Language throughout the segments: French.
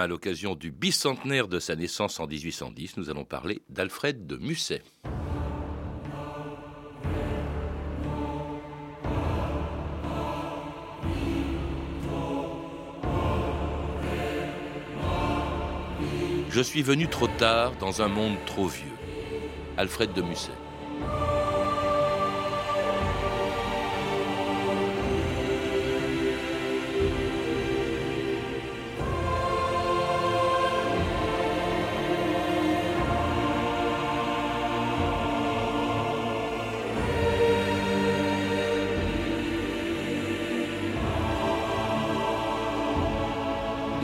À l'occasion du bicentenaire de sa naissance en 1810, nous allons parler d'Alfred de Musset. Je suis venu trop tard dans un monde trop vieux. Alfred de Musset.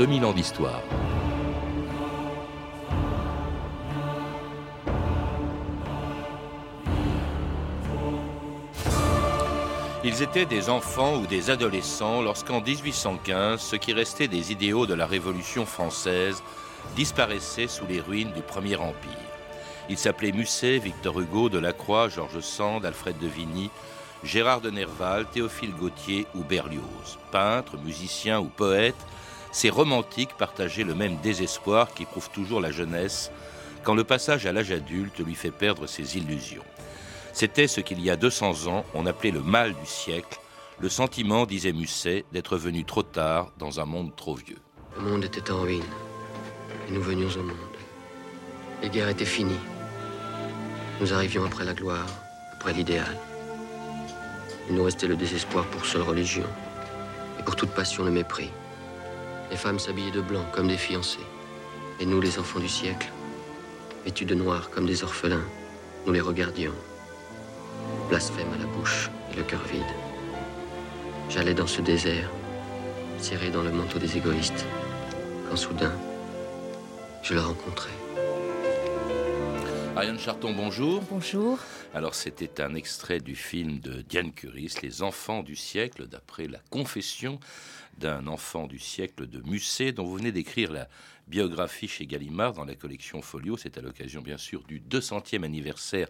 2000 ans d'histoire. Ils étaient des enfants ou des adolescents lorsqu'en 1815, ce qui restait des idéaux de la Révolution française disparaissait sous les ruines du Premier Empire. Ils s'appelaient Musset, Victor Hugo, Delacroix, Georges Sand, Alfred de Vigny, Gérard de Nerval, Théophile Gautier ou Berlioz. Peintres, musiciens ou poètes, ces romantiques partageaient le même désespoir qui prouve toujours la jeunesse quand le passage à l'âge adulte lui fait perdre ses illusions. C'était ce qu'il y a 200 ans on appelait le mal du siècle, le sentiment, disait Musset, d'être venu trop tard dans un monde trop vieux. Le monde était en ruine et nous venions au monde. Les guerres étaient finies. Nous arrivions après la gloire, après l'idéal. Il nous restait le désespoir pour seule religion et pour toute passion le mépris. Les femmes s'habillaient de blanc comme des fiancées. Et nous, les enfants du siècle, vêtus de noir comme des orphelins, nous les regardions, blasphème à la bouche et le cœur vide. J'allais dans ce désert, serré dans le manteau des égoïstes, quand soudain, je le rencontrais. Ariane Charton, bonjour. Bonjour. Alors, c'était un extrait du film de Diane Curis, Les enfants du siècle, d'après la confession d'un enfant du siècle de Musset, dont vous venez d'écrire la biographie chez Gallimard dans la collection Folio. C'est à l'occasion, bien sûr, du 200e anniversaire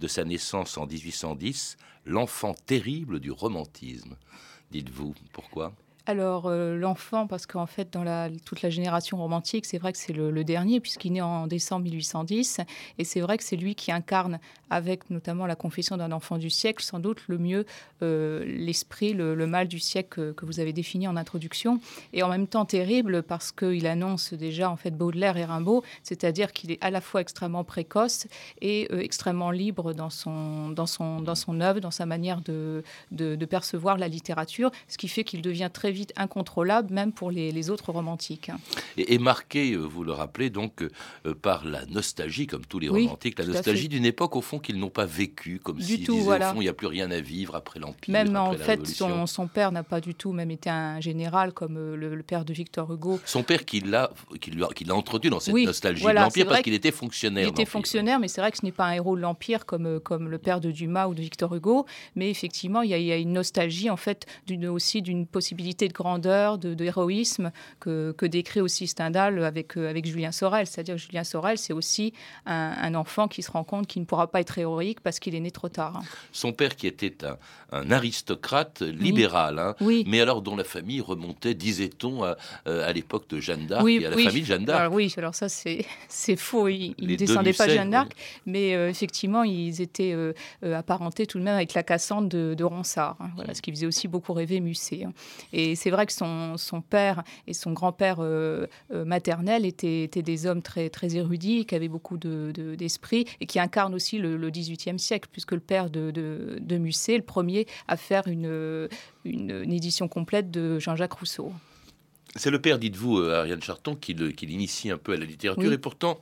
de sa naissance en 1810, l'enfant terrible du romantisme. Dites-vous, pourquoi? Alors, euh, l'enfant, parce qu'en fait, dans toute la génération romantique, c'est vrai que c'est le, dernier, puisqu'il naît en décembre 1810. Et c'est vrai que c'est lui qui incarne, avec notamment la confession d'un enfant du siècle, sans doute le mieux euh, l'esprit, le, mal du siècle que, vous avez défini en introduction. Et en même temps terrible, parce qu'il annonce déjà, en fait, Baudelaire et Rimbaud, c'est-à-dire qu'il est à la fois extrêmement précoce et euh, extrêmement libre dans son, dans, son, dans son œuvre, dans sa manière de, de, de percevoir la littérature, ce qui fait qu'il devient très vite incontrôlable, même pour les, autres romantiques. Et, marqué, euh, vous le rappelez, donc euh, par la nostalgie, comme tous les romantiques, la nostalgie d'une époque au fond qu'ils n'ont pas vécue, comme s'ils disaient au fond il n'y a plus rien à vivre après l'Empire. Même en fait, son, père n'a pas du tout même été un général comme euh, le, père de Victor Hugo. Son père qui l'a qui introduit dans cette nostalgie de l'Empire parce qu'il était fonctionnaire. Il était fonctionnaire, mais c'est vrai que ce n'est pas un héros de l'Empire comme, comme le père de Dumas ou de Victor Hugo, mais effectivement, il y a, il y a une nostalgie en fait aussi d'une possibilité de grandeur, de, héroïsme que, que, décrit aussi Stendhal avec, euh, avec Julien Sorel. C'est-à-dire que Julien Sorel, c'est aussi un, enfant qui se rend compte qu'il ne pourra pas être héroïque parce qu'il est né trop tard. Son père qui était un, aristocrate libéral, hein, oui. mais alors dont la famille remontait, disait-on, à, euh, l'époque de Jeanne d'Arc oui, à la famille de Jeanne d'Arc. oui, alors ça c'est faux. Ils ne descendaient pas de Jeanne d'Arc, mais euh, effectivement ils étaient apparentés tout de même avec la Cassandre de, de Ronsard. Hein, voilà, ce qui faisait aussi beaucoup rêver Musset. Hein. Et et c'est vrai que son, son, père et son grand-père euh, euh, maternel étaient, étaient, des hommes très, très érudits, qui avaient beaucoup d'esprit de, et qui incarnent aussi le, XVIIIe siècle, puisque le père de, de, Musset, le premier à faire une, une, édition complète de Jean-Jacques Rousseau. C'est le père, dites-vous, euh, Ariane Charton, qui l'initie un peu à la littérature, et pourtant,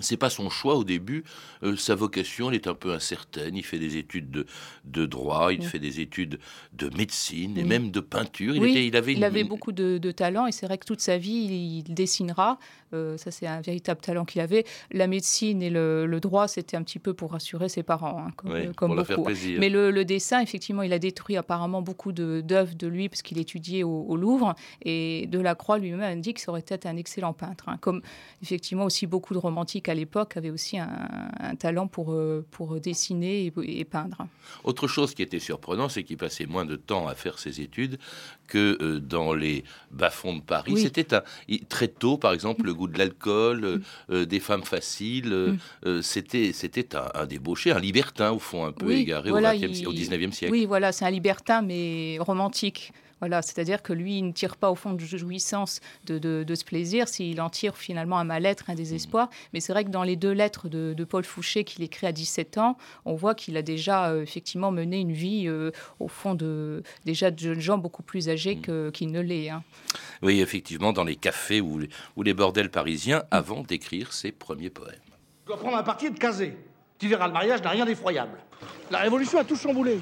c'est pas son choix au début. Euh, sa vocation, elle est un peu incertaine. Il fait des études de, de droit, il fait des études de médecine et même de peinture. Il, était, il avait, il avait beaucoup de, de, talent et c'est vrai que toute sa vie, il, dessinera. Euh, ça, c'est un véritable talent qu'il avait. La médecine et le, le droit, c'était un petit peu pour rassurer ses parents, hein, comme, comme beaucoup. Faire plaisir. Mais le, le, dessin, effectivement, il a détruit apparemment beaucoup d'œuvres de, lui parce qu'il étudiait au, Louvre. Et Delacroix lui-même dit que ça aurait été un excellent peintre. Hein, comme effectivement aussi beaucoup de romantiques qu'à l'époque avait aussi un, talent pour, pour dessiner et, peindre. Autre chose qui était surprenant, c'est qu'il passait moins de temps à faire ses études que dans les bas-fonds de Paris. C'était très tôt, par exemple, le goût de l'alcool, mm. des femmes faciles. Mm. c'était c'était un, un, débauché, un libertin au fond, un peu égaré au, 19e siècle. Oui, voilà, c'est un libertin, mais romantique. Voilà, c'est-à-dire que lui, il ne tire pas au fond de jouissance de, de, ce plaisir, s'il en tire finalement un mal-être, un désespoir. Mais c'est vrai que dans les deux lettres de, Paul Fouché qu'il écrit à 17 ans, on voit qu'il a déjà euh, effectivement mené une vie euh, au fond de déjà de jeunes gens beaucoup plus âgés mm. qu'il ne l'est. Hein. Oui, effectivement, dans les cafés ou, ou les bordels parisiens, avant d'écrire ses premiers poèmes. Je dois prendre un parti de caser. Tu verras, le mariage n'a rien d'effroyable. La révolution a tout chamboulé.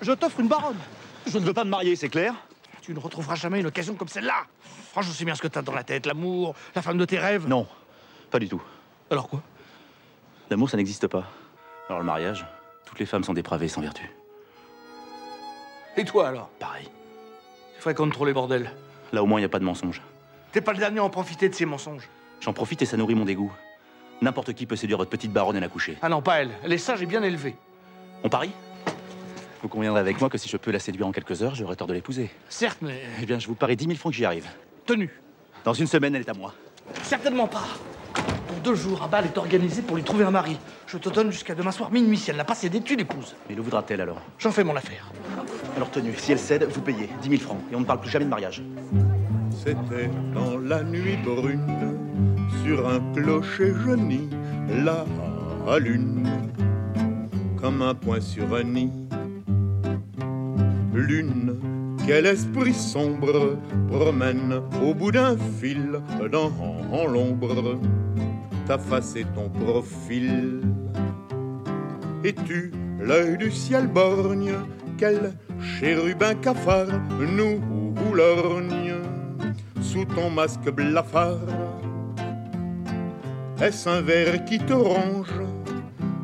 Je, t'offre une baronne. Je ne veux pas me marier, c'est clair Tu ne retrouveras jamais une occasion comme celle-là. Franchement, je sais bien ce que t'as dans la tête. L'amour, la femme de tes rêves. Non, pas du tout. Alors quoi? L'amour, ça n'existe pas. Alors le mariage, toutes les femmes sont dépravées sans vertu. Et toi alors? Pareil. Tu fréquentes trop les bordels. Là au moins, il n'y a pas de mensonge. T'es pas le dernier à en profiter de ces mensonges. J'en profite et ça nourrit mon dégoût. N'importe qui peut séduire votre petite baronne et la coucher. Ah non, pas elle. Elle est sage et bien élevée. On parie? Vous conviendrez avec moi que si je peux la séduire en quelques heures, j'aurai tort de l'épouser. Certes, mais... Eh bien, je vous parie 10 000 francs que j'y arrive. Tenu. Dans une semaine, elle est à moi. Certainement pas. Pour deux jours, un bal est organisé pour lui trouver un mari. Je te donne jusqu'à demain soir minuit. Si elle n'a pas cédé, tu l'épouses. Mais le voudra-t-elle alors J'en fais mon affaire. Alors tenu, si elle cède, vous payez 10 000 francs. Et on ne parle plus jamais de mariage. C'était dans la nuit brune, sur un clocher jauni, la lune, comme un point sur un nid. Lune, quel esprit sombre promène au bout d'un fil dans l'ombre ta face et ton profil. Et tu, l'œil du ciel borgne, quel chérubin cafard nous lorgne sous ton masque blafard. Est-ce un verre qui te ronge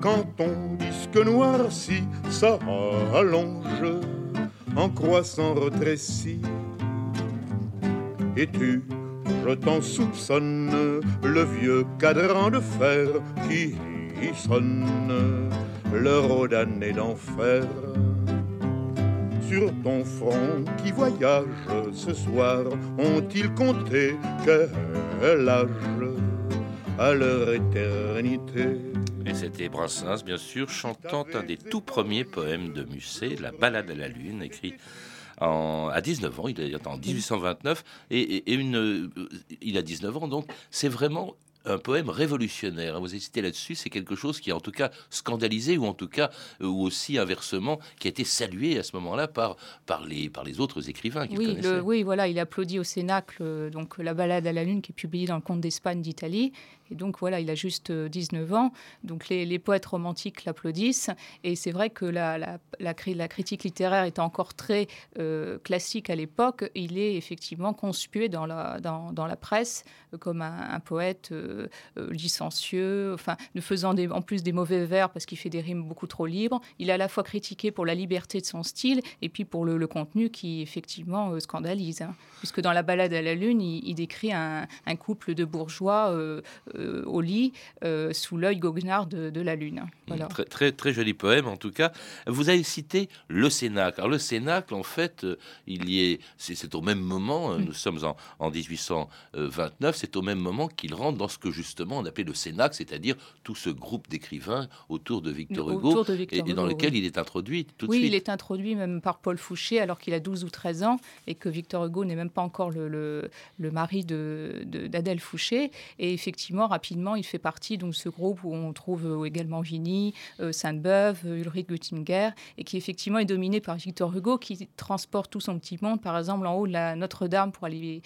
quand ton disque noirci s'allonge en croissant retréci Et tu, je t'en soupçonne, le vieux cadran de fer qui sonne le rodannée d'enfer. Sur ton front qui voyage ce soir ont-ils compté quel âge? À leur éternité et c'était Brassens, bien sûr, chantant un des tout premiers poèmes de Musset, La balade à la lune, écrit en, à 19 ans, il est en 1829, et, euh, il a 19 ans, donc c'est vraiment un poème révolutionnaire. Vous hésitez là-dessus, c'est quelque chose qui a en tout cas scandalisé, ou en tout cas, euh, ou aussi inversement, qui a été salué à ce moment-là par, par, les, par les autres écrivains oui, oui, voilà, il applaudit au Cénacle euh, donc, La balade à la lune qui est publiée dans le Conte d'Espagne d'Italie. Et donc voilà, il a juste 19 euh, ans. Donc les, poètes romantiques l'applaudissent. Et c'est vrai que la, la, la, critique littéraire était encore très classique à l'époque. Il est effectivement conspué dans la, dans, dans la presse comme un, poète licencieux, enfin, ne faisant des, en plus des mauvais vers parce qu'il fait des rimes beaucoup trop libres. Il est à la fois critiqué pour la liberté de son style et puis pour le, contenu qui effectivement scandalise. Hein. Puisque dans La balade à la lune, il, décrit un, couple de bourgeois euh, au lit euh, sous l'œil goguenard de, la lune. Très, très, très, joli poème en tout cas. Vous avez cité le Cénacle. Alors le Cénacle, en fait, euh, il y est, c'est au même moment, mm. nous sommes en, en 1829, c'est au même moment qu'il rentre dans ce que justement on appelait le Cénacle, c'est-à-dire tout ce groupe d'écrivains autour de Victor Hugo, et, dans lequel il est introduit tout oui, de suite. il est introduit même par Paul Fouché alors qu'il a 12 ou 13 ans et que Victor Hugo n'est même pas encore le, le, mari d'Adèle de, Fouché. Et effectivement, rapidement, il fait partie de ce groupe où on trouve euh, également Vigny, euh, Sainte-Beuve, euh, Ulrich Göttinger, et qui effectivement est dominé par Victor Hugo, qui transporte tout son petit monde, par exemple, en haut de la Notre-Dame pour aller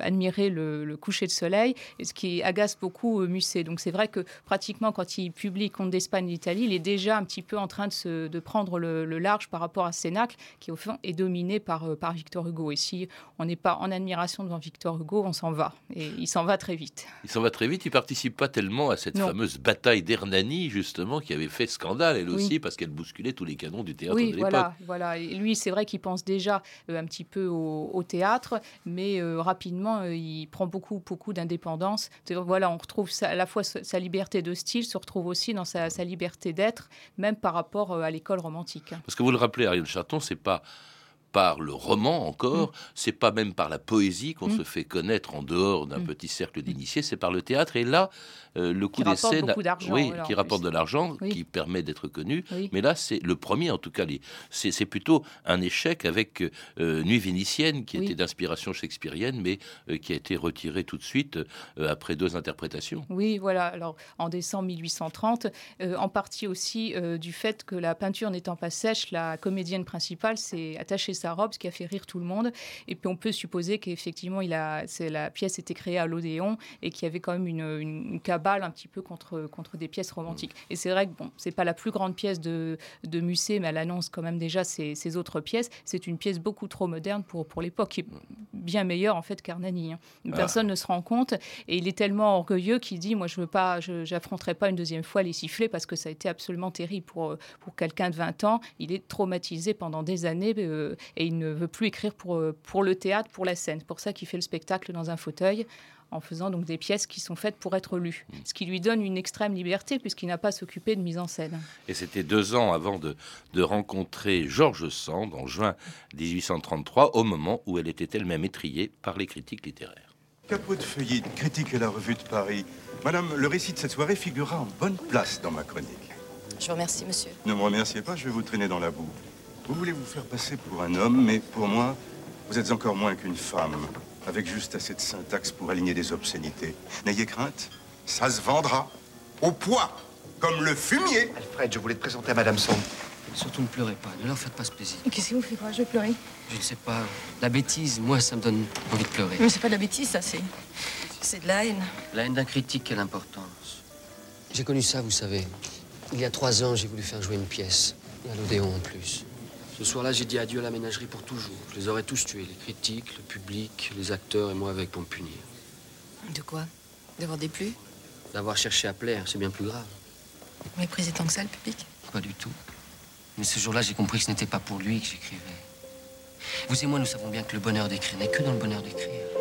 admirer le, coucher de soleil, et ce qui agace beaucoup Musset. Donc c'est vrai que pratiquement quand il publie Conte d'Espagne d'Italie, il est déjà un petit peu en train de, se, de prendre le, large par rapport à Cénacle, qui au fond est dominé par, par Victor Hugo. Et si on n'est pas en admiration devant Victor Hugo, on s'en va. Et il s'en va très vite. Il s'en va très vite. Il participe pas tellement à cette fameuse bataille d'Hernani, justement, qui avait fait scandale, elle aussi, parce qu'elle bousculait tous les canons du théâtre de l'époque. Voilà, voilà. Et lui, c'est vrai qu'il pense déjà euh, un petit peu au, théâtre, mais euh, rapidement, euh, il prend beaucoup, beaucoup d'indépendance Voilà, on retrouve à la fois sa liberté de style, se retrouve aussi dans sa, liberté d'être, même par rapport à l'école romantique. Parce que vous le rappelez, Ariel Charton, c'est pas par le roman encore, mm. c'est pas même par la poésie qu'on mm. se fait connaître en dehors d'un mm. petit cercle d'initiés, c'est par le théâtre. Et là, euh, le coup d'essai, oui, qui rapporte de l'argent, qui permet d'être connu. Mais là, c'est le premier, en tout cas, c'est plutôt un échec avec euh, Nuit vénitienne, qui était d'inspiration shakespearienne, mais euh, qui a été retiré tout de suite après deux interprétations. Oui, voilà. Alors, en décembre 1830, en partie aussi du fait que la peinture n'étant pas sèche, la comédienne principale s'est attachée sa robe, ce qui a fait rire tout le monde. Et puis on peut supposer qu'effectivement, il a, la pièce était créée à l'Odéon et qu'il y avait quand même une, une, cabale un petit peu contre, contre des pièces romantiques. Et c'est vrai que bon, c'est pas la plus grande pièce de, de Musset, mais elle annonce quand même déjà ses, ses autres pièces. C'est une pièce beaucoup trop moderne pour, pour l'époque, qui est bien meilleure en fait qu'Arnani. Hein. Ah. Personne ne se rend compte et il est tellement orgueilleux qu'il dit moi je veux pas, j'affronterai pas une deuxième fois les sifflets parce que ça a été absolument terrible pour pour quelqu'un de 20 ans. Il est traumatisé pendant des années euh, et il ne veut plus écrire pour, euh, pour le théâtre, pour la scène. C'est pour ça qu'il fait le spectacle dans un fauteuil en faisant donc des pièces qui sont faites pour être lues, mm. ce qui lui donne une extrême liberté puisqu'il n'a pas à s'occuper de mise en scène. Et c'était deux ans avant de, de rencontrer Georges Sand en juin 1833, au moment où elle était elle-même étriée par les critiques littéraires. Capot de critique à la revue de Paris. Madame, le récit de cette soirée figurera en bonne place dans ma chronique. Je vous remercie, monsieur. Ne me remerciez pas, je vais vous traîner dans la boue. Vous voulez vous faire passer pour un homme, mais pour moi, vous êtes encore moins qu'une femme, avec juste assez de syntaxe pour aligner des obscénités. N'ayez crainte, ça se vendra. Au poids, comme le fumier. Alfred, je voulais te présenter à Madame Sand. Surtout ne pleurez pas, ne leur faites pas ce plaisir. Qu'est-ce qui vous fait quoi? Je vais pleurer Je ne sais pas. La bêtise, moi, ça me donne envie de pleurer. Mais c'est pas de la bêtise, ça, c'est. C'est de la haine. La haine d'un critique, quelle importance? J'ai connu ça, vous savez. Il y a trois ans, j'ai voulu faire jouer une pièce. Et à l'Odéon en plus. Ce soir-là, j'ai dit adieu à la ménagerie pour toujours. Je les aurais tous tués, les critiques, le public, les acteurs et moi avec pour me punir. De quoi? D'avoir déplu D'avoir cherché à plaire, c'est bien plus grave. Vous méprisez tant que ça, le public? Pas du tout. Mais ce jour-là, j'ai compris que ce n'était pas pour lui que j'écrivais. Vous et moi, nous savons bien que le bonheur d'écrire n'est que dans le bonheur d'écrire.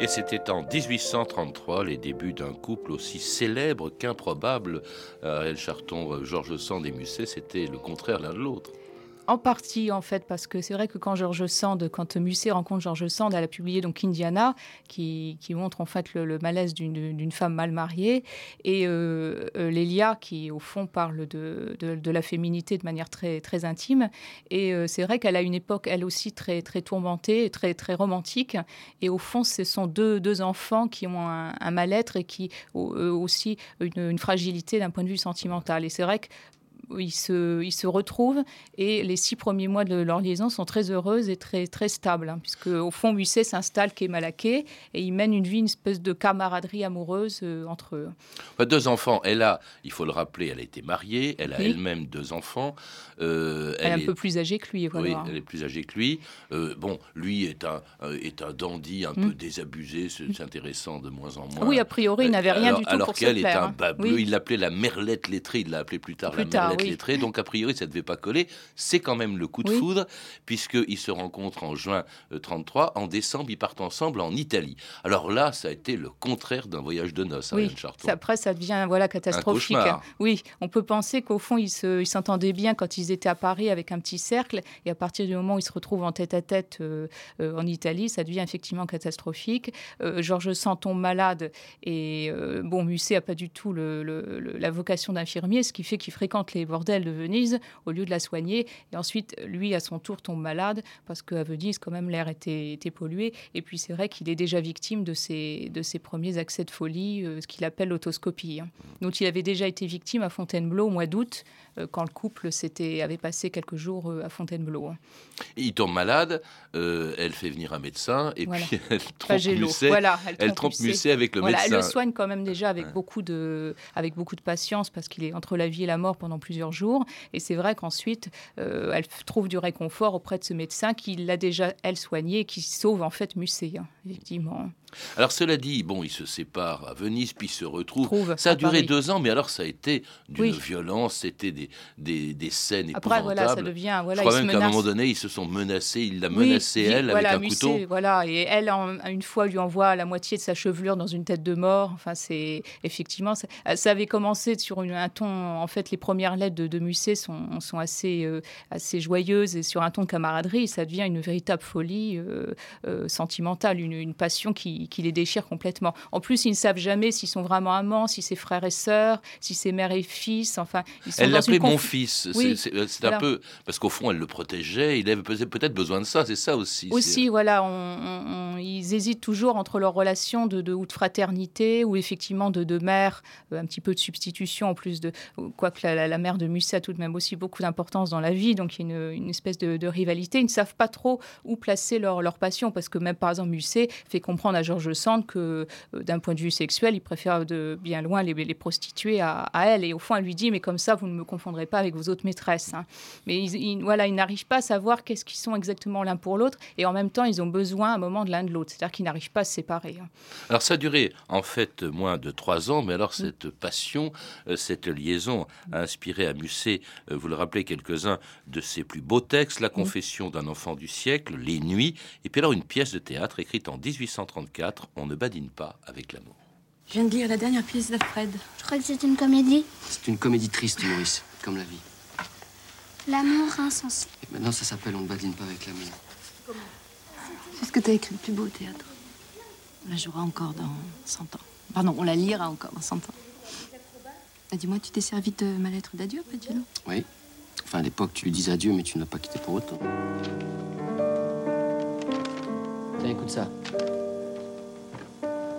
Et c'était en 1833 les débuts d'un couple aussi célèbre qu'improbable. Ariel Charton, Georges Sand et Musset, c'était le contraire l'un de l'autre. En partie, en fait, parce que c'est vrai que quand George Sand, quand Musset rencontre George Sand, elle a publié donc Indiana, qui, montre en fait le, malaise d'une femme mal mariée, et euh, euh, Lélia, qui au fond parle de, la féminité de manière très, très intime. Et euh, c'est vrai qu'elle a une époque, elle aussi, très, très tourmentée, très, très romantique. Et au fond, ce sont deux, deux enfants qui ont un, mal-être et qui ont aussi une, une fragilité d'un point de vue sentimental. Et c'est vrai que ils se, ils se retrouvent et les six premiers mois de leur liaison sont très heureuses et très, très stables, hein, puisque au fond, Musset s'installe qu'est Malaquais et ils mènent une vie, une espèce de camaraderie amoureuse euh, entre eux. deux enfants. Elle a, il faut le rappeler, elle a été mariée, elle a elle-même deux enfants. Euh, elle, est un peu plus âgée que lui. Oui, elle est plus âgée que lui. Euh, bon, lui est un, est un dandy un peu mm. désabusé, c'est intéressant de moins en moins. Oui, a priori, il n'avait rien du tout alors pour qu'elle est un hein. bas bleu, il l'appelait la merlette lettrée, il l'a appelée plus tard la merlette donc a priori ça ne devait pas coller. C'est quand même le coup de foudre, puisqu'ils se rencontrent en juin 33, euh, en décembre ils partent ensemble en Italie. Alors là, ça a été le contraire d'un voyage de noces, oui. Après, ça devient voilà catastrophique. Oui, on peut penser qu'au fond, ils s'entendaient bien quand ils étaient à Paris avec un petit cercle, et à partir du moment où ils se retrouvent en tête à tête euh, euh, en Italie, ça devient effectivement catastrophique. Georges Sand tombe malade, et bon, Musset a pas du tout la vocation d'infirmier, ce qui fait qu'il fréquente les bordels de Venise au lieu de la soigner. Et ensuite, lui, à son tour, tombe malade parce qu'à Venise, quand même, l'air était, pollué. Et puis, c'est vrai qu'il est déjà victime de ses, de ses premiers accès de folie, euh, ce qu'il appelle l'autoscopie. Hein. Donc, il avait déjà été victime à Fontainebleau au mois d'août, quand le couple avait passé quelques jours euh, à Fontainebleau. Hein. Il tombe malade, elle fait venir un médecin et puis elle trompe Musset. Voilà, elle trompe, Musset. avec le médecin. Elle le soigne quand même déjà avec, beaucoup, de, avec beaucoup de patience parce qu'il est entre la vie et la mort pendant plusieurs jours. Et c'est vrai qu'ensuite, euh, elle trouve du réconfort auprès de ce médecin qui l'a déjà, elle, soigné, qui sauve en fait Musset, hein, effectivement. Alors cela dit, bon, ils se séparent à Venise, puis ils se retrouvent. Trouve ça a duré Paris. deux ans, mais alors ça a été d'une Oui. violence, c'était des, des, des scènes Après, épouvantables. voilà, ça devient. Voilà, Je crois même qu'à un moment donné, ils se sont menacés, il l'a Oui, menacé vi- elle voilà, avec un couteau. Voilà, et elle, en- une fois, lui envoie la moitié de sa chevelure dans une tête de mort. Enfin, c'est effectivement, ça, ça avait commencé sur une- un ton. En fait, les premières lettres de, de Musset sont, sont assez, euh, assez joyeuses et sur un ton de camaraderie. Ça devient une véritable folie euh, euh, sentimentale, une, une passion qui, qui les déchire complètement. En plus, ils ne savent jamais s'ils sont vraiment amants, si c'est frères et sœurs, si c'est mère et fils. Enfin, ils sont Elle l'appelait mon fils. Oui, C'est- c'est un peu parce qu'au fond, elle le protégeait. Il avait peut- peut-être besoin de ça. C'est ça aussi. Aussi, voilà, on- on- on- ils hésitent toujours entre leur relation de, de- ou de fraternité ou effectivement de, de mère, euh, un petit peu de substitution en plus de. Quoique la, la- la mère de Musset a tout de même aussi beaucoup d'importance dans la vie, donc il y a une, une espèce de, de rivalité. Ils ne savent pas trop où placer leur, leur passion parce que même par exemple Musset fait comprendre à Georges Sand que euh, d'un point de vue sexuel, il préfère de bien loin les, les prostituer à, à elle. Et au fond, elle lui dit Mais comme ça, vous ne me confondrez pas avec vos autres maîtresses. hein. Mais ils, ils- voilà, ils n'arrivent pas à savoir qu'est-ce qu'ils sont exactement l'un pour l'autre. Et en même temps, ils ont besoin à un moment de l'un de l'autre. C'est-à-dire qu'ils n'arrivent pas à se séparer. hein. Alors ça a duré en fait moins de trois ans, mais alors cette passion, euh, cette liaison a inspiré à Musset, euh, vous le rappelez, quelques-uns de ses plus beaux textes, La confession d'un enfant du siècle, Les nuits, et puis alors une pièce de théâtre écrite en 1834, On ne badine pas avec l'amour. Je viens de lire la dernière pièce d'Alfred. Je crois que c'est une comédie. C'est une comédie triste, Maurice, comme la vie. L'amour insensé. Et maintenant, ça s'appelle On ne badine pas avec l'amour. C'est ce que tu as écrit le plus beau au théâtre. On la jouera encore dans 100 ans. Pardon, on la lira encore dans 100 ans. Ah, Dis-moi, tu t'es servi de ma lettre d'adieu, Pagello Oui. Enfin, à l'époque, tu lui disais adieu, mais tu ne l'as pas quitté pour autant. Tiens, écoute ça.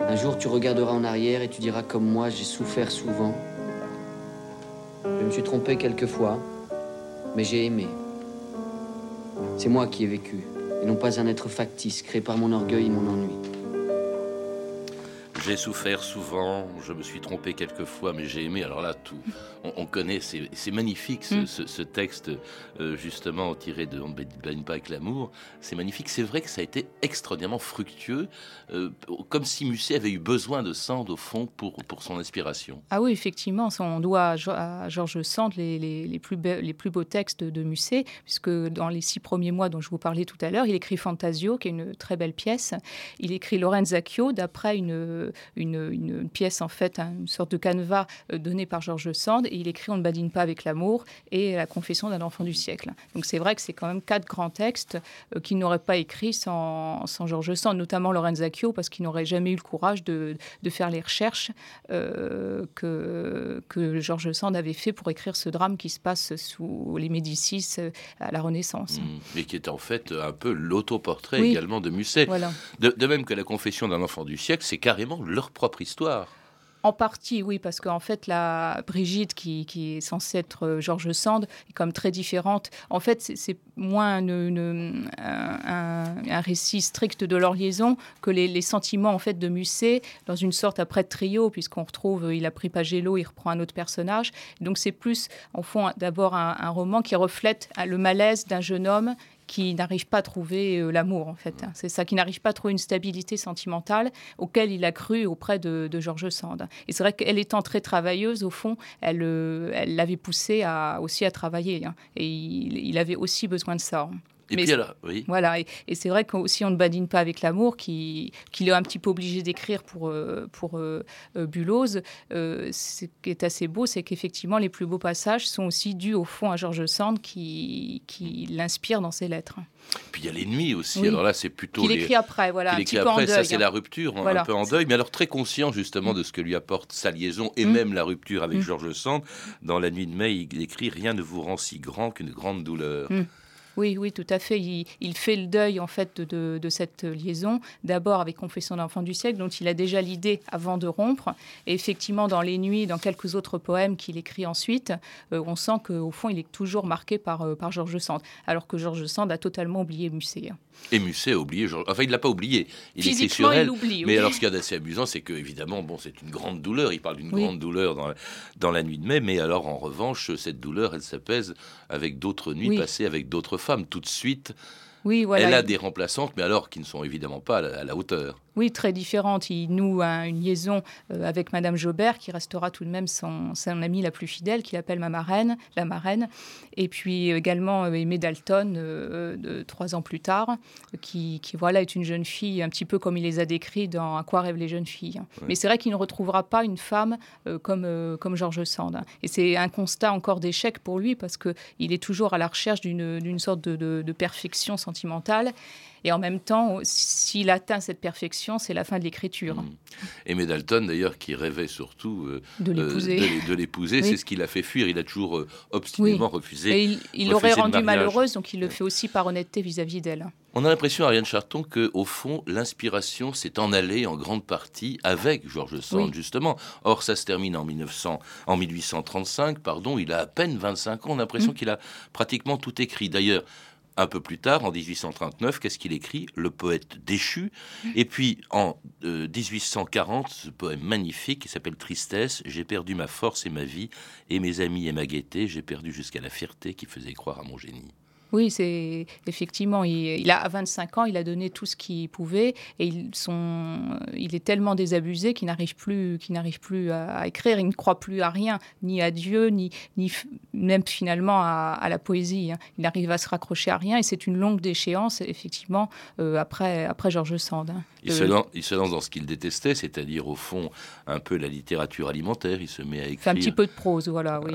Un jour, tu regarderas en arrière et tu diras comme moi, j'ai souffert souvent. Je me suis trompé quelquefois, mais j'ai aimé. C'est moi qui ai vécu, et non pas un être factice créé par mon orgueil et mon ennui. J'ai souffert souvent, je me suis trompé quelquefois, mais j'ai aimé. Alors là, tout, on, on connaît, c'est magnifique ce, Mm. ce- ce texte, euh, justement tiré de On ne baigne pas avec l'amour. C'est magnifique. C'est vrai que ça a été extraordinairement fructueux, euh, comme si Musset avait eu besoin de Sand au fond pour, pour son inspiration. Ah oui, effectivement, ça, on doit à, Georges Sand les, les- les plus be- les plus beaux textes de, de Musset, puisque dans les six premiers mois dont je vous parlais tout à l'heure, il écrit Fantasio, qui est une très belle pièce. Il écrit Lorenzacchio, d'après une, une, une pièce, en fait, une sorte de canevas euh, donné par Georges Sand, et il écrit On ne badine pas avec l'amour et La confession d'un enfant du siècle. Donc c'est vrai que c'est quand même quatre grands textes euh, qu'il n'aurait pas écrits sans, sans Georges Sand, notamment Lorenzacchio, parce qu'il n'aurait jamais eu le courage de, de faire les recherches euh, que, que Georges Sand avait fait pour écrire ce drame qui se passe sous les Médicis à la Renaissance. Mm. Et qui est en fait un peu l'autoportrait Oui. également de Musset. Voilà. De, de même que La confession d'un enfant du siècle, c'est carrément leur propre histoire. En partie, oui, parce qu'en fait, la Brigitte, qui, est censée être euh, Georges Sand, est comme très différente. En fait, c'est- moins un, récit strict de leur liaison que les, sentiments en fait de Musset dans une sorte après trio, puisqu'on retrouve, euh, il a pris Pagello, il reprend un autre personnage. Donc c'est plus, en fond, d'abord un, un roman qui reflète euh, le malaise d'un jeune homme qui n'arrive pas à trouver euh, l'amour, en fait. hein. C'est ça, qui n'arrive pas à trouver une stabilité sentimentale auquel il a cru auprès de, de Georges Sand. Et c'est vrai qu'elle étant très travailleuse, au fond, elle euh, l'avait poussé à, aussi à travailler. hein. Et il, il avait aussi besoin de ça. Et Mais puis alors, oui. Voilà, et, et c'est vrai qu'aussi on ne badine pas avec l'amour, qui- qu'il est un petit peu obligé d'écrire pour, euh, pour euh, euh, Bulose. Euh, ce qui est assez beau, c'est qu'effectivement, les plus beaux passages sont aussi dus au fond à Georges Sand qui, qui l'inspire dans ses lettres. Puis il y a les nuits aussi. Oui. Alors là, c'est plutôt. Qu'il les- écrit après, voilà, un écrit petit peu en après, ça c'est hein. la rupture, Voilà. un peu en deuil, mais alors très conscient justement de ce que lui apporte sa liaison et Mm. même la rupture avec Mm. Georges Sand. Dans La nuit de mai, il écrit Rien ne vous rend si grand qu'une grande douleur. Oui, oui, tout à fait. Il, il fait le deuil en fait de, cette liaison. D'abord avec Confession d'enfant du siècle, dont il a déjà l'idée avant de rompre. Et effectivement, dans Les Nuits, dans quelques autres poèmes qu'il écrit ensuite, euh, on sent qu'au fond, il est toujours marqué par, euh, par Georges Sand, alors que Georges Sand a totalement oublié Musset. hein. Et Musset a oublié, Georges- enfin il l'a pas oublié, il écrit sur il elle. l'oublie, Mais oui. alors ce qu'il y a d'assez amusant, c'est que évidemment, bon, c'est une grande douleur. Il parle d'une Oui. grande douleur dans la, dans la nuit de mai, mais alors en revanche, cette douleur, elle s'apaise avec d'autres nuits Oui. passées avec d'autres femmes. Tout de suite, Oui, voilà. Elle a des remplaçantes, mais alors qui ne sont évidemment pas à la hauteur. Oui, très différente. Il noue une liaison euh, avec Madame Jobert, qui restera tout de même son, son amie la plus fidèle, qu'il appelle ma marraine, la marraine. Et puis également euh, Aimée Dalton, euh, de, trois ans plus tard, qui, qui, voilà, est une jeune fille, un petit peu comme il les a décrits dans À quoi rêvent les jeunes filles. Mais c'est vrai qu'il ne retrouvera pas une femme comme, comme Georges Sand. Et c'est un constat encore d'échec pour lui, parce qu'il est toujours à la recherche d'une sorte de, de, de perfection sentimentale. Et en même temps, s'il atteint cette perfection, c'est la fin de l'écriture. Mmh. Et Medalton, d'ailleurs, qui rêvait surtout euh, de l'épouser, c'est ce qui l'a fait fuir. Il a toujours euh, obstinément refusé. Et il l'aurait rendue malheureuse, donc il le fait aussi par honnêteté vis-à-vis d'elle. On a l'impression, Ariane Charton, que au fond, l'inspiration s'est en allée en grande partie avec Georges Sand, justement. Or, ça se termine en, 1900, en 1835, pardon, il a à peine 25 ans. On a l'impression mmh. qu'il a pratiquement tout écrit. D'ailleurs, un peu plus tard, en 1839, qu'est-ce qu'il écrit? Le poète déchu. Et puis en 1840, euh, ce poème magnifique qui s'appelle Tristesse, J'ai perdu ma force et ma vie, et mes amis et ma gaieté, j'ai perdu jusqu'à la fierté qui faisait croire à mon génie. Oui, c'est effectivement, il, a à 25 ans, il a donné tout ce qu'il pouvait et il, il est tellement désabusé qu'il n'arrive plus, qu'il n'arrive plus à, écrire, il ne croit plus à rien, ni à Dieu, ni, ni même finalement à, la poésie. Hein. Il n'arrive à se raccrocher à rien et c'est une longue déchéance, effectivement, euh, après, après Georges Sand. Hein. Il, se lance, il, se lance, dans ce qu'il détestait, c'est-à-dire au fond un peu la littérature alimentaire. Il se met à écrire. un petit peu de prose, voilà. Oui,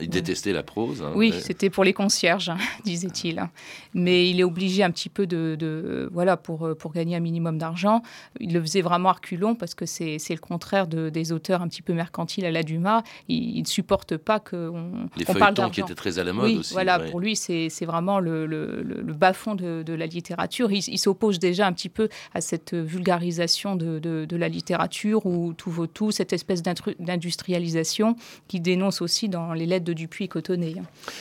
Il détestait la prose. Hein, oui, c'était pour les concierges, disait-il. Mais il est obligé un petit peu de, voilà pour pour gagner un minimum d'argent. Il le faisait vraiment reculons parce que c'est le contraire de, des auteurs un petit peu mercantiles à la Dumas. Il ne supporte pas qu'on les feuilletons qui étaient très à la mode oui, aussi. Voilà, pour lui c'est vraiment le, le, le bas-fond de, de, la littérature. il s'oppose déjà un petit peu à cette vulgarisation de, de, la littérature où tout vaut tout, cette espèce d'industrialisation qui dénonce aussi dans les lettres de Dupuis et Cotonnet.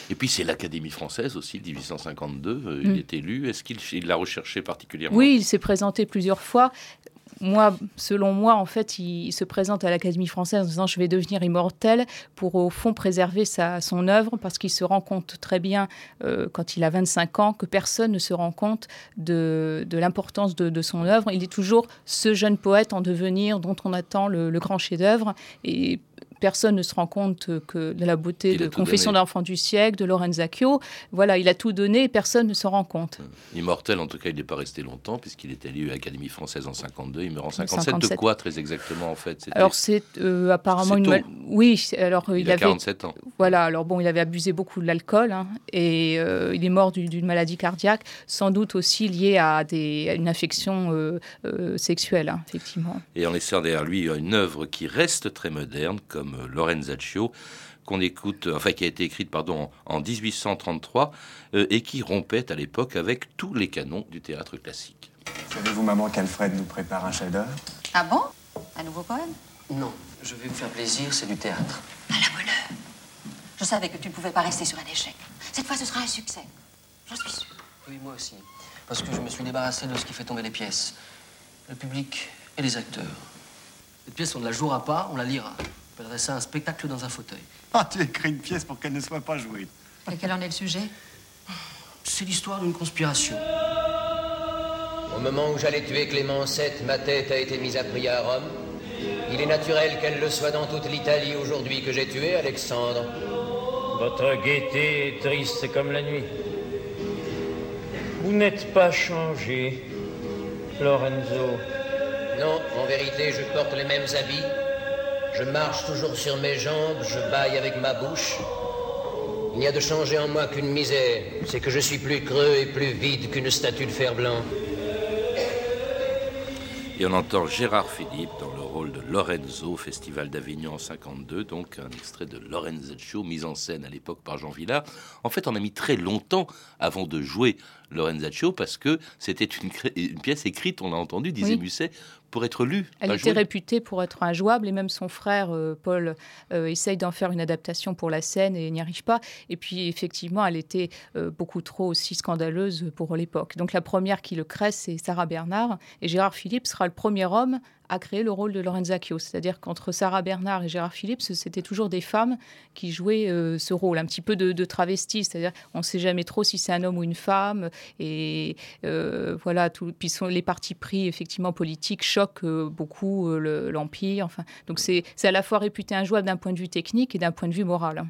Et puis c'est l'Académie française aussi, 1852, euh, il mm. est élu. Est-ce qu'il l'a recherché particulièrement Oui, il s'est présenté plusieurs fois moi, selon moi, en fait, il, se présente à l'Académie française en disant je vais devenir immortel pour au fond préserver sa, son œuvre parce qu'il se rend compte très bien euh, quand il a 25 ans que personne ne se rend compte de, de l'importance de, de, son œuvre. Il est toujours ce jeune poète en devenir dont on attend le, le grand chef-d'œuvre et personne ne se rend compte que de la beauté de Confession d'enfant du siècle, de Lorenzacchio. Voilà, il a tout donné et personne ne se rend compte. Euh, immortel, en tout cas, il n'est pas resté longtemps puisqu'il est élu à l'Académie française en 52. Il meurt en 57. De quoi très exactement en fait? Alors c'est euh, apparemment une. Oui, alors il, il a avait 47 ans. Voilà, alors bon, il avait abusé beaucoup de l'alcool hein, et euh, il est mort d'une maladie cardiaque, sans doute aussi liée à, des, une infection sexuelle, hein, effectivement. Et en laissant derrière lui une œuvre qui reste très moderne, comme Lorenzaccio, qu'on écoute, enfin qui a été écrite pardon en 1833 euh, et qui rompait à l'époque avec tous les canons du théâtre classique. Savez-vous maman qu'Alfred nous prépare un chef-d'œuvre? Ah bon? Un nouveau poème? Non, je vais vous faire plaisir, c'est du théâtre. À la bonne heure. Je savais que tu ne pouvais pas rester sur un échec. Cette fois, ce sera un succès. J'en suis sûre. Oui, moi aussi. Parce que je me suis débarrassé de ce qui fait tomber les pièces. Le public et les acteurs. Cette pièce, on ne la jouera pas, on la lira appellerait ça un spectacle dans un fauteuil. Ah, tu écris une pièce pour qu'elle ne soit pas jouée. Et quel en est le sujet? C'est l'histoire d'une conspiration. Au moment où j'allais tuer Clément VII, ma tête a été mise à prix à Rome. Il est naturel qu'elle le soit dans toute l'Italie aujourd'hui que j'ai tué Alexandre. Votre gaieté est triste comme la nuit. Vous n'êtes pas changé, Lorenzo. Non, en vérité, je porte les mêmes habits, je marche toujours sur mes jambes, je baille avec ma bouche. Il n'y a de changer en moi qu'une misère, c'est que je suis plus creux et plus vide qu'une statue de fer blanc. Et on entend Gérard Philippe dans le rôle de Lorenzo, Festival d'Avignon en 52, donc un extrait de Lorenzo, mis en scène à l'époque par Jean Villard. En fait, on a mis très longtemps avant de jouer Lorenzaccio parce que c'était une, une, pièce écrite, on l'a entendu, disait Musset, pour être lue. Elle était réputée pour être injouable et même son frère euh, Paul euh, essaye d'en faire une adaptation pour la scène et n'y arrive pas. Et puis effectivement, elle était euh, beaucoup trop aussi scandaleuse pour l'époque. Donc la première qui le crée, c'est Sarah Bernard et Gérard Philippe sera le premier homme à créer le rôle de Lorenzacchio. C'est-à-dire qu'entre Sarah Bernard et Gérard Philippe, c'était toujours des femmes qui jouaient euh, ce rôle, un petit peu de, travesti. C'est-à-dire on ne sait jamais trop si c'est un homme ou une femme. Et euh, voilà, tout, puis les partis pris effectivement politiques choquent euh, beaucoup l'Empire. enfin, donc c'est à la fois réputé injouable d'un point de vue technique et d'un point de vue moral.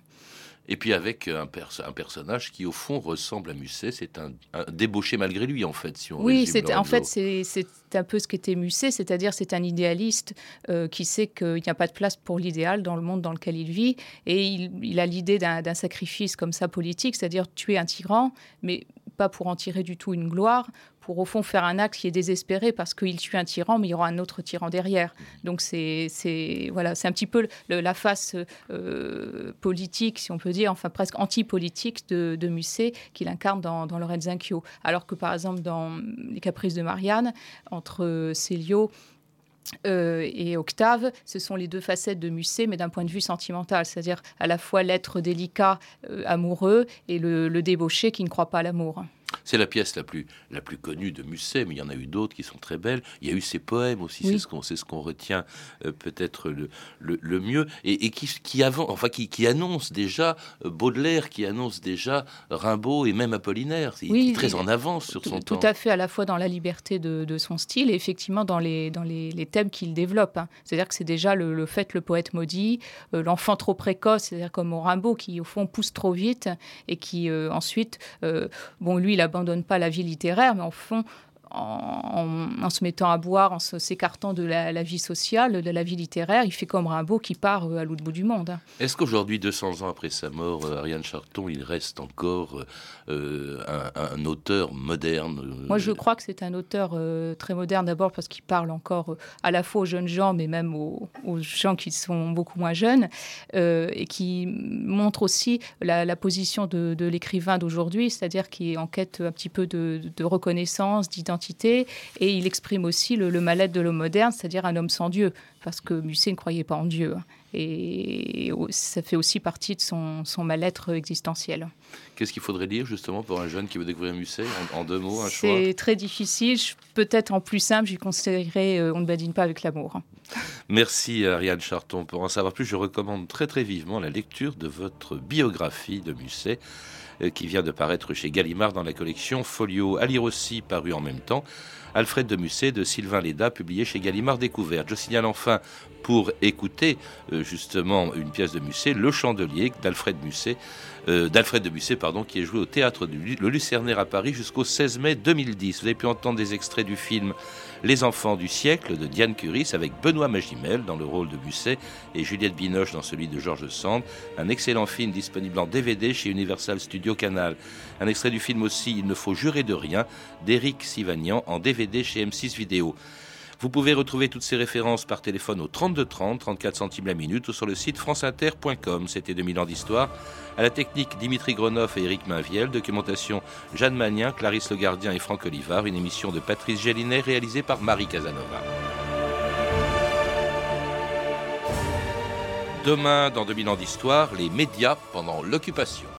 Et puis avec un, un, personnage qui, au fond, ressemble à Musset. C'est un, débauché malgré lui, en fait. Si on oui, en fait, c'est un peu ce qu'était Musset, c'est-à-dire c'est un idéaliste euh, qui sait qu'il n'y a pas de place pour l'idéal dans le monde dans lequel il vit. Et il, il a l'idée d'un sacrifice comme ça politique, c'est-à-dire tuer un tyran, mais pas pour en tirer du tout une gloire, pour au fond faire un acte qui est désespéré parce qu'il tue un tyran, mais il y aura un autre tyran derrière. Donc c'est voilà, c'est un petit peu la face euh, politique, si on peut dire, enfin presque anti-politique de, Musset qu'il incarne dans, dans Lorenzo Alors que par exemple dans Les Caprices de Marianne, entre Célio euh, et Octave, ce sont les deux facettes de Musset, mais d'un point de vue sentimental, c'est-à-dire à la fois l'être délicat, euh, amoureux, et le débauché qui ne croit pas à l'amour. C'est la pièce la plus, la plus connue de Musset, mais il y en a eu d'autres qui sont très belles. Il y a eu ses poèmes aussi, c'est ce qu'on ce qu'on retient euh, peut-être le, le, mieux, et, qui, qui, avant, enfin, qui, qui annonce déjà euh, Baudelaire, qui annonce déjà Rimbaud et même Apollinaire. Il est très en avance sur son temps. Tout à fait, à la fois dans la liberté de, de son style et effectivement dans les, dans les, les thèmes qu'il développe. Hein. C'est-à-dire que c'est déjà le, fait, le poète maudit, euh, l'enfant trop précoce, c'est-à-dire comme Rimbaud qui au fond pousse trop vite et qui ensuite, bon, lui, il a n'abandonne pas la vie littéraire, mais en fond, en, se mettant à boire, en s'écartant de la, vie sociale, de la vie littéraire. Il fait comme Rimbaud qui part euh, à l'autre bout du monde. Hein. Est-ce qu'aujourd'hui, 200 ans après sa mort, euh, Ariane Charton, il reste encore euh, un, auteur moderne Moi, je crois que c'est un auteur très moderne, d'abord parce qu'il parle encore à la fois aux jeunes gens, mais même aux, gens qui sont beaucoup moins jeunes, et qui montre aussi la, position de, l'écrivain d'aujourd'hui, c'est-à-dire qui est en quête un petit peu de, de reconnaissance, d'identité et il exprime aussi le, mal-être de l'homme moderne, c'est-à-dire un homme sans Dieu, parce que Musset ne croyait pas en Dieu. Hein. Et ça fait aussi partie de son, mal-être existentiel. Qu'est-ce qu'il faudrait dire justement pour un jeune qui veut découvrir Musset en, deux mots, un choix? C'est très difficile. Peut-être en plus simple, j'y conseillerais euh, On ne badine pas avec l'amour. Merci Ariane Charton. Pour en savoir plus, je recommande très très vivement la lecture de votre biographie de Musset. Euh, qui vient de paraître chez Gallimard dans la collection Folio à lire paru en même temps. Alfred de Musset de Sylvain Léda, publié chez Gallimard Découverte. Je signale enfin, pour écouter euh, justement une pièce de Musset, Le Chandelier d'Alfred euh, de Musset, qui est joué au théâtre Le Lucernaire à Paris jusqu'au 16 mai 2010. Vous avez pu entendre des extraits du film Les Enfants du siècle de Diane Curis avec Benoît Magimel dans le rôle de Musset et Juliette Binoche dans celui de Georges Sand. Un excellent film disponible en DVD chez Universal Studio Canal. Un extrait du film aussi Il ne faut jurer de rien d'Éric Sivagnan en DVD chez M6 Vidéo. Vous pouvez retrouver toutes ces références par téléphone au 32 30, 34 centimes la minute ou sur le site franceinter.com. C'était 2000 ans d'histoire. À la technique, Dimitri Gronoff et Éric Mainviel. Documentation, Jeanne Magnin, Clarisse Le Gardien et Franck Olivard. Une émission de Patrice Gélinet réalisée par Marie Casanova. Demain, dans 2000 ans d'histoire, les médias pendant l'occupation.